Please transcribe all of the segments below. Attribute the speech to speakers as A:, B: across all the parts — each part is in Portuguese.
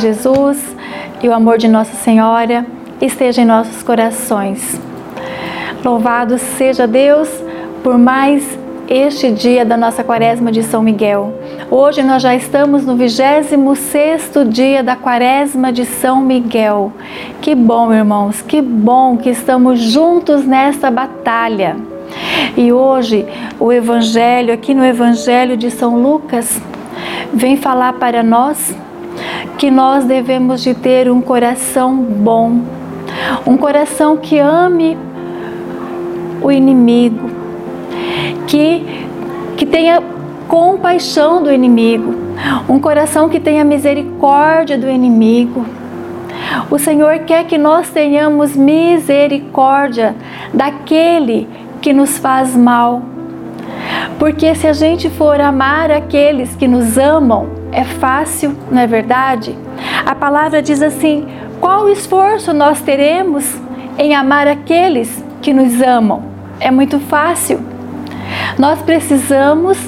A: Jesus e o amor de Nossa Senhora esteja em nossos corações. Louvado seja Deus por mais este dia da nossa quaresma de São Miguel. Hoje nós já estamos no 26º dia da quaresma de São Miguel. Que bom, irmãos, que bom que estamos juntos nesta batalha. E hoje o evangelho, aqui no evangelho de São Lucas, vem falar para nós que nós devemos de ter um coração bom, um coração que ame o inimigo, que, que tenha compaixão do inimigo, um coração que tenha misericórdia do inimigo. O Senhor quer que nós tenhamos misericórdia daquele que nos faz mal. Porque se a gente for amar aqueles que nos amam, é fácil, não é verdade? A palavra diz assim: qual esforço nós teremos em amar aqueles que nos amam? É muito fácil. Nós precisamos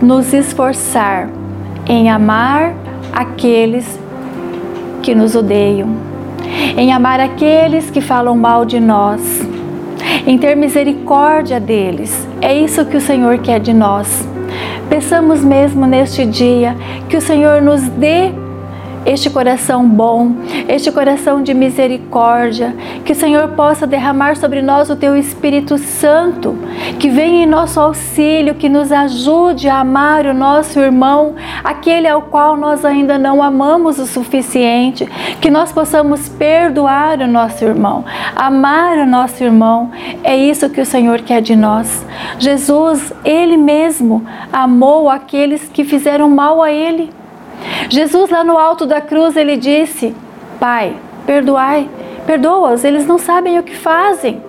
A: nos esforçar em amar aqueles que nos odeiam, em amar aqueles que falam mal de nós, em ter misericórdia deles. É isso que o Senhor quer de nós. Peçamos mesmo neste dia que o Senhor nos dê este coração bom, este coração de misericórdia, que o Senhor possa derramar sobre nós o teu Espírito Santo, que venha em nosso auxílio, que nos ajude a amar o nosso irmão, aquele ao qual nós ainda não amamos o suficiente, que nós possamos perdoar o nosso irmão, amar o nosso irmão. É isso que o Senhor quer de nós. Jesus, ele mesmo amou aqueles que fizeram mal a ele. Jesus, lá no alto da cruz, ele disse: Pai, perdoai, perdoa-os, eles não sabem o que fazem.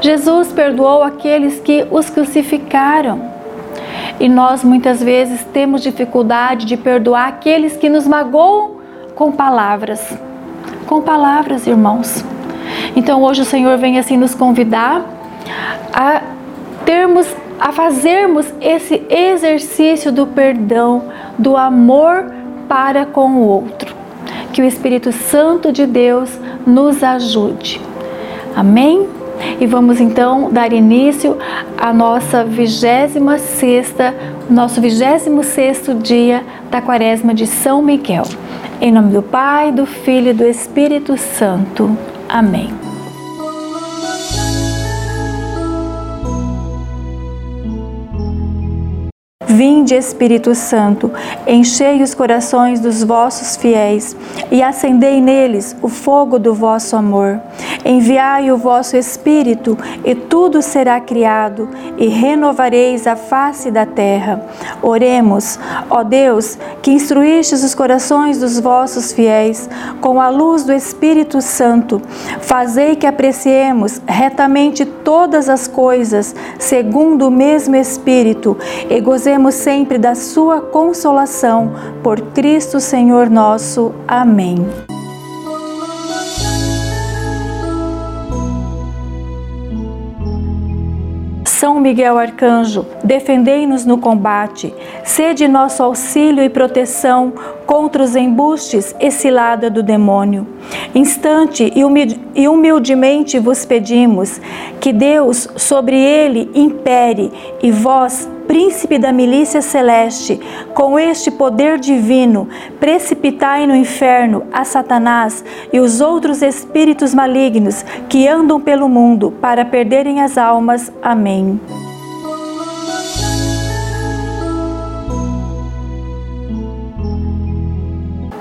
A: Jesus perdoou aqueles que os crucificaram. E nós muitas vezes temos dificuldade de perdoar aqueles que nos magoam com palavras. Com palavras, irmãos. Então hoje o Senhor vem assim nos convidar a termos, a fazermos esse exercício do perdão, do amor para com o outro. Que o Espírito Santo de Deus nos ajude. Amém? E vamos então dar início à nossa 26 sexta, nosso 26 sexto dia da Quaresma de São Miguel. Em nome do Pai, do Filho e do Espírito Santo. Amém. Vinde, Espírito Santo, enchei os corações dos vossos fiéis e acendei neles o fogo do vosso amor. Enviai o vosso Espírito e tudo será criado e renovareis a face da terra. Oremos, ó Deus, que instruístes os corações dos vossos fiéis com a luz do Espírito Santo. Fazei que apreciemos retamente todas as coisas segundo o mesmo Espírito e gozemos sempre da sua consolação. Por Cristo Senhor nosso. Amém. São Miguel Arcanjo, defendei-nos no combate, sede nosso auxílio e proteção contra os embustes e cilada do demônio. Instante e humildemente vos pedimos que Deus sobre ele impere e vós, príncipe da milícia celeste, com este poder divino, precipitai no inferno a Satanás e os outros espíritos malignos que andam pelo mundo para perderem as almas. Amém.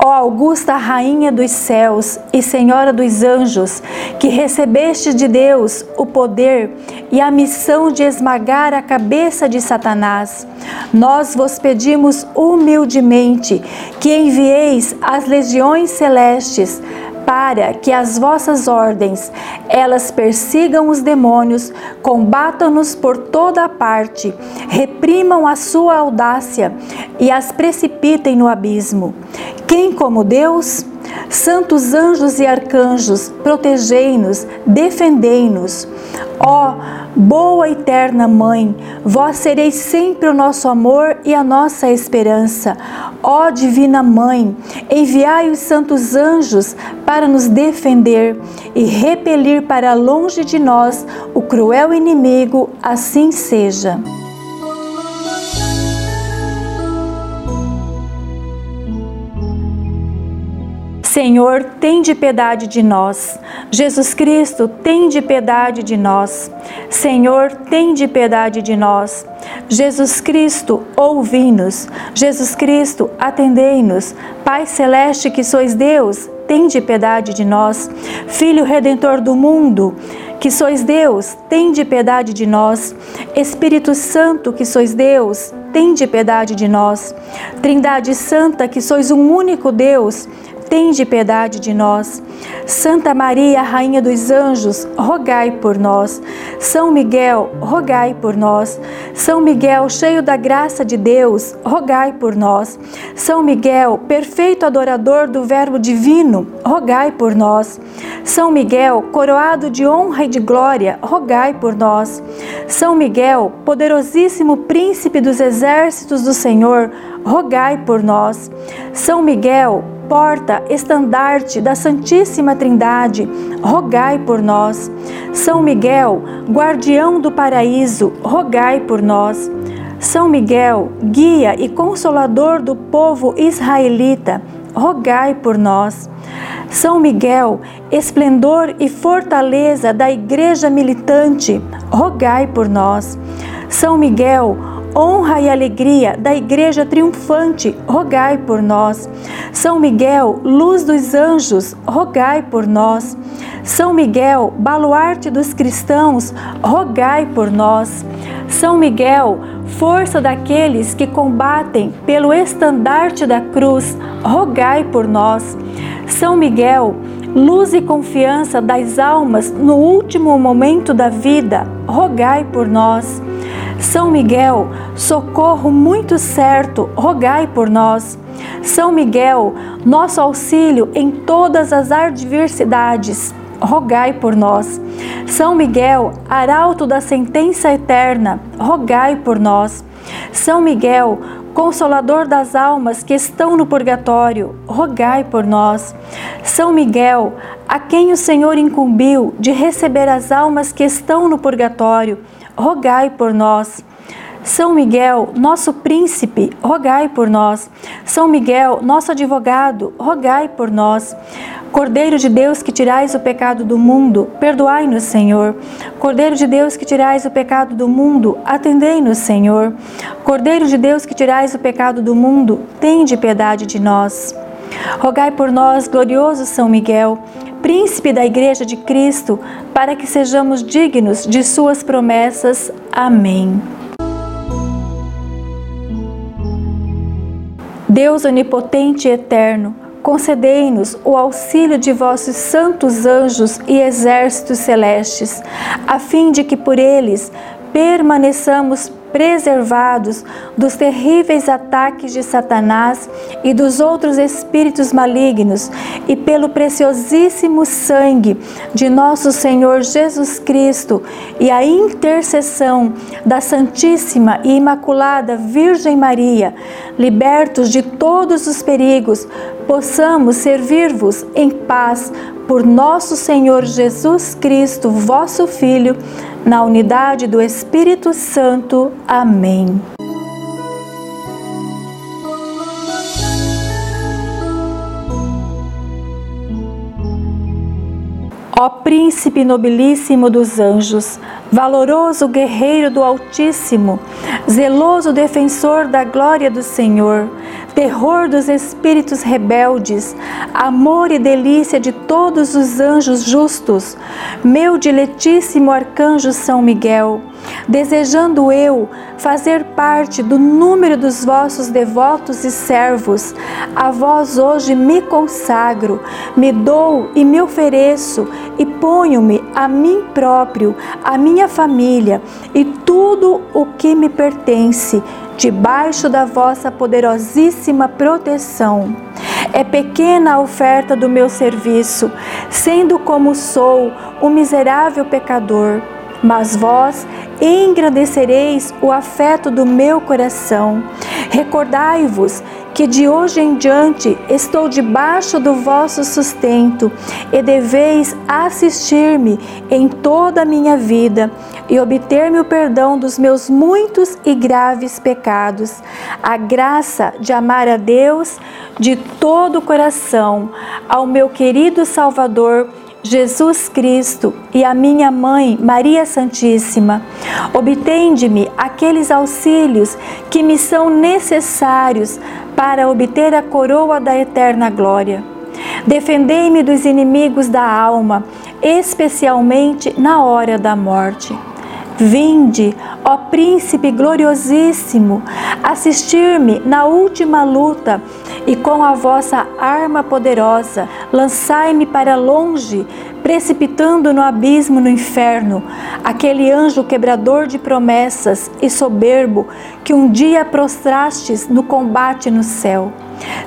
A: Ó augusta Rainha dos céus e Senhora dos anjos, que recebeste de Deus o poder e a missão de esmagar a cabeça de Satanás, nós vos pedimos humildemente que envieis as legiões celestes para que as vossas ordens elas persigam os demônios, combatam-nos por toda a parte, reprimam a sua audácia e as precipitem no abismo. Quem como Deus? Santos anjos e arcanjos, protegei-nos, defendei-nos. Ó boa eterna Mãe, vós sereis sempre o nosso amor e a nossa esperança. Ó Divina Mãe, enviai os santos anjos para nos defender e repelir para longe de nós o cruel inimigo, assim seja. Senhor, tem de piedade de nós. Jesus Cristo, tem de piedade de nós. Senhor, tem de piedade de nós. Jesus Cristo, ouvi-nos. Jesus Cristo, atendei-nos. Pai celeste que sois Deus, tem de piedade de nós. Filho redentor do mundo, que sois Deus, tem de piedade de nós. Espírito Santo, que sois Deus, tem de piedade de nós. Trindade Santa, que sois um único Deus, tende piedade de nós. Santa Maria, Rainha dos Anjos, rogai por nós. São Miguel, rogai por nós. São Miguel, cheio da graça de Deus, rogai por nós. São Miguel, perfeito adorador do Verbo divino, rogai por nós. São Miguel, coroado de honra e de glória, rogai por nós. São Miguel, poderosíssimo príncipe dos exércitos do Senhor, rogai por nós. São Miguel, porta, estandarte da Santíssima Trindade, rogai por nós. São Miguel, guardião do paraíso, rogai por nós. São Miguel, guia e consolador do povo israelita, rogai por nós. São Miguel, esplendor e fortaleza da igreja militante, rogai por nós. São Miguel, honra e alegria da Igreja triunfante, rogai por nós. São Miguel, luz dos anjos, rogai por nós. São Miguel, baluarte dos cristãos, rogai por nós. São Miguel, força daqueles que combatem pelo estandarte da cruz, rogai por nós. São Miguel, luz e confiança das almas no último momento da vida, rogai por nós. São Miguel, socorro muito certo, rogai por nós. São Miguel, nosso auxílio em todas as adversidades, rogai por nós. São Miguel, arauto da sentença eterna, rogai por nós. São Miguel, Consolador das almas que estão no purgatório, rogai por nós. São Miguel, a quem o Senhor incumbiu de receber as almas que estão no purgatório, rogai por nós. São Miguel, nosso príncipe, rogai por nós. São Miguel, nosso advogado, rogai por nós. Cordeiro de Deus que tirais o pecado do mundo, perdoai-nos, Senhor. Cordeiro de Deus que tirais o pecado do mundo, atendei-nos, Senhor. Cordeiro de Deus que tirais o pecado do mundo, tende piedade de nós. Rogai por nós, glorioso São Miguel, príncipe da Igreja de Cristo, para que sejamos dignos de Suas promessas. Amém. Deus onipotente e eterno, concedei-nos o auxílio de vossos santos anjos e exércitos celestes, a fim de que por eles permaneçamos preservados dos terríveis ataques de Satanás e dos outros espíritos malignos, e pelo preciosíssimo sangue de nosso Senhor Jesus Cristo e a intercessão da Santíssima e Imaculada Virgem Maria, libertos de todos os perigos, possamos servir-vos em paz por nosso Senhor Jesus Cristo, vosso Filho na unidade do Espírito Santo. Amém. Príncipe nobilíssimo dos anjos, valoroso guerreiro do Altíssimo, zeloso defensor da glória do Senhor, terror dos espíritos rebeldes, amor e delícia de todos os anjos justos, meu diletíssimo arcanjo São Miguel, desejando eu fazer parte do número dos vossos devotos e servos, a vós hoje me consagro, me dou e me ofereço e ponho-me a mim próprio, a minha família e tudo o que me pertence debaixo da vossa poderosíssima proteção. É pequena a oferta do meu serviço, sendo como sou um miserável pecador. Mas vós engrandecereis o afeto do meu coração. Recordai-vos que de hoje em diante estou debaixo do vosso sustento e deveis assistir-me em toda a minha vida e obter-me o perdão dos meus muitos e graves pecados, a graça de amar a Deus de todo o coração, ao meu querido Salvador Jesus Cristo e a minha mãe, Maria Santíssima, obtende-me aqueles auxílios que me são necessários para obter a coroa da eterna glória. Defendei-me dos inimigos da alma, especialmente na hora da morte. Vinde, ó Príncipe gloriosíssimo, assistir-me na última luta e com a vossa arma poderosa lançai-me para longe, precipitando no abismo no inferno, aquele anjo quebrador de promessas e soberbo que um dia prostrastes no combate no céu.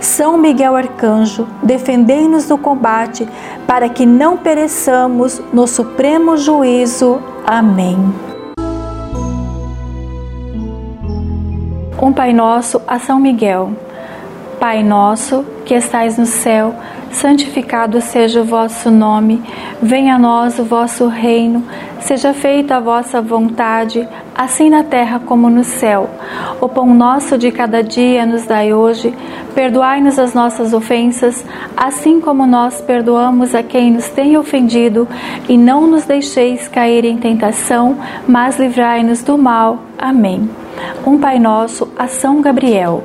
A: São Miguel Arcanjo, defendei-nos no combate, para que não pereçamos no supremo juízo. Amém. Um Pai Nosso a São Miguel. Pai nosso, que estais no céu, santificado seja o vosso nome, venha a nós o vosso reino, seja feita a vossa vontade, assim na terra como no céu. O pão nosso de cada dia nos dai hoje, perdoai-nos as nossas ofensas, assim como nós perdoamos a quem nos tem ofendido, e não nos deixeis cair em tentação, mas livrai-nos do mal. Amém. Um Pai Nosso, a São Gabriel.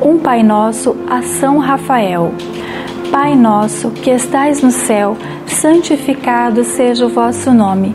A: Um Pai Nosso a São Rafael. Pai nosso que estais no céu, santificado seja o vosso nome.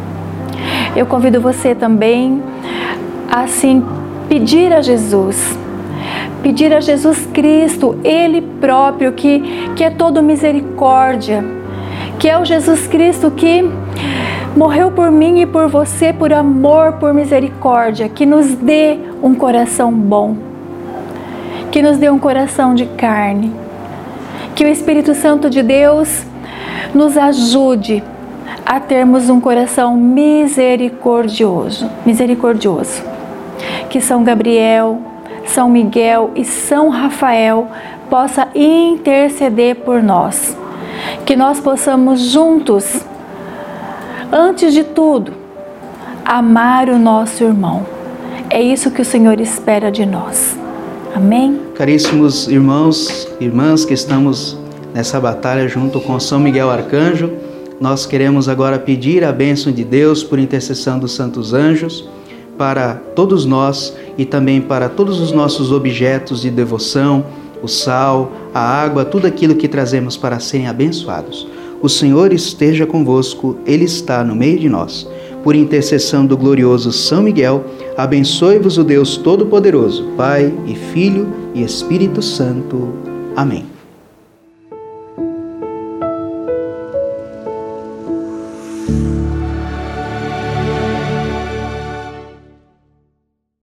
A: Eu convido você também a assim pedir a Jesus, pedir a Jesus Cristo, Ele próprio, que, que é todo misericórdia, que é o Jesus Cristo que morreu por mim e por você, por amor, por misericórdia, que nos dê um coração bom, que nos dê um coração de carne, que o Espírito Santo de Deus nos ajude a termos um coração misericordioso, misericordioso. Que São Gabriel, São Miguel e São Rafael possa interceder por nós. Que nós possamos juntos, antes de tudo, amar o nosso irmão. É isso que o Senhor espera de nós. Amém?
B: Caríssimos irmãos irmãs que estamos nessa batalha junto com São Miguel Arcanjo, nós queremos agora pedir a bênção de Deus por intercessão dos santos anjos para todos nós e também para todos os nossos objetos de devoção, o sal, a água, tudo aquilo que trazemos para serem abençoados. O Senhor esteja convosco, Ele está no meio de nós. Por intercessão do glorioso São Miguel, abençoe-vos o Deus Todo-Poderoso, Pai e Filho e Espírito Santo. Amém.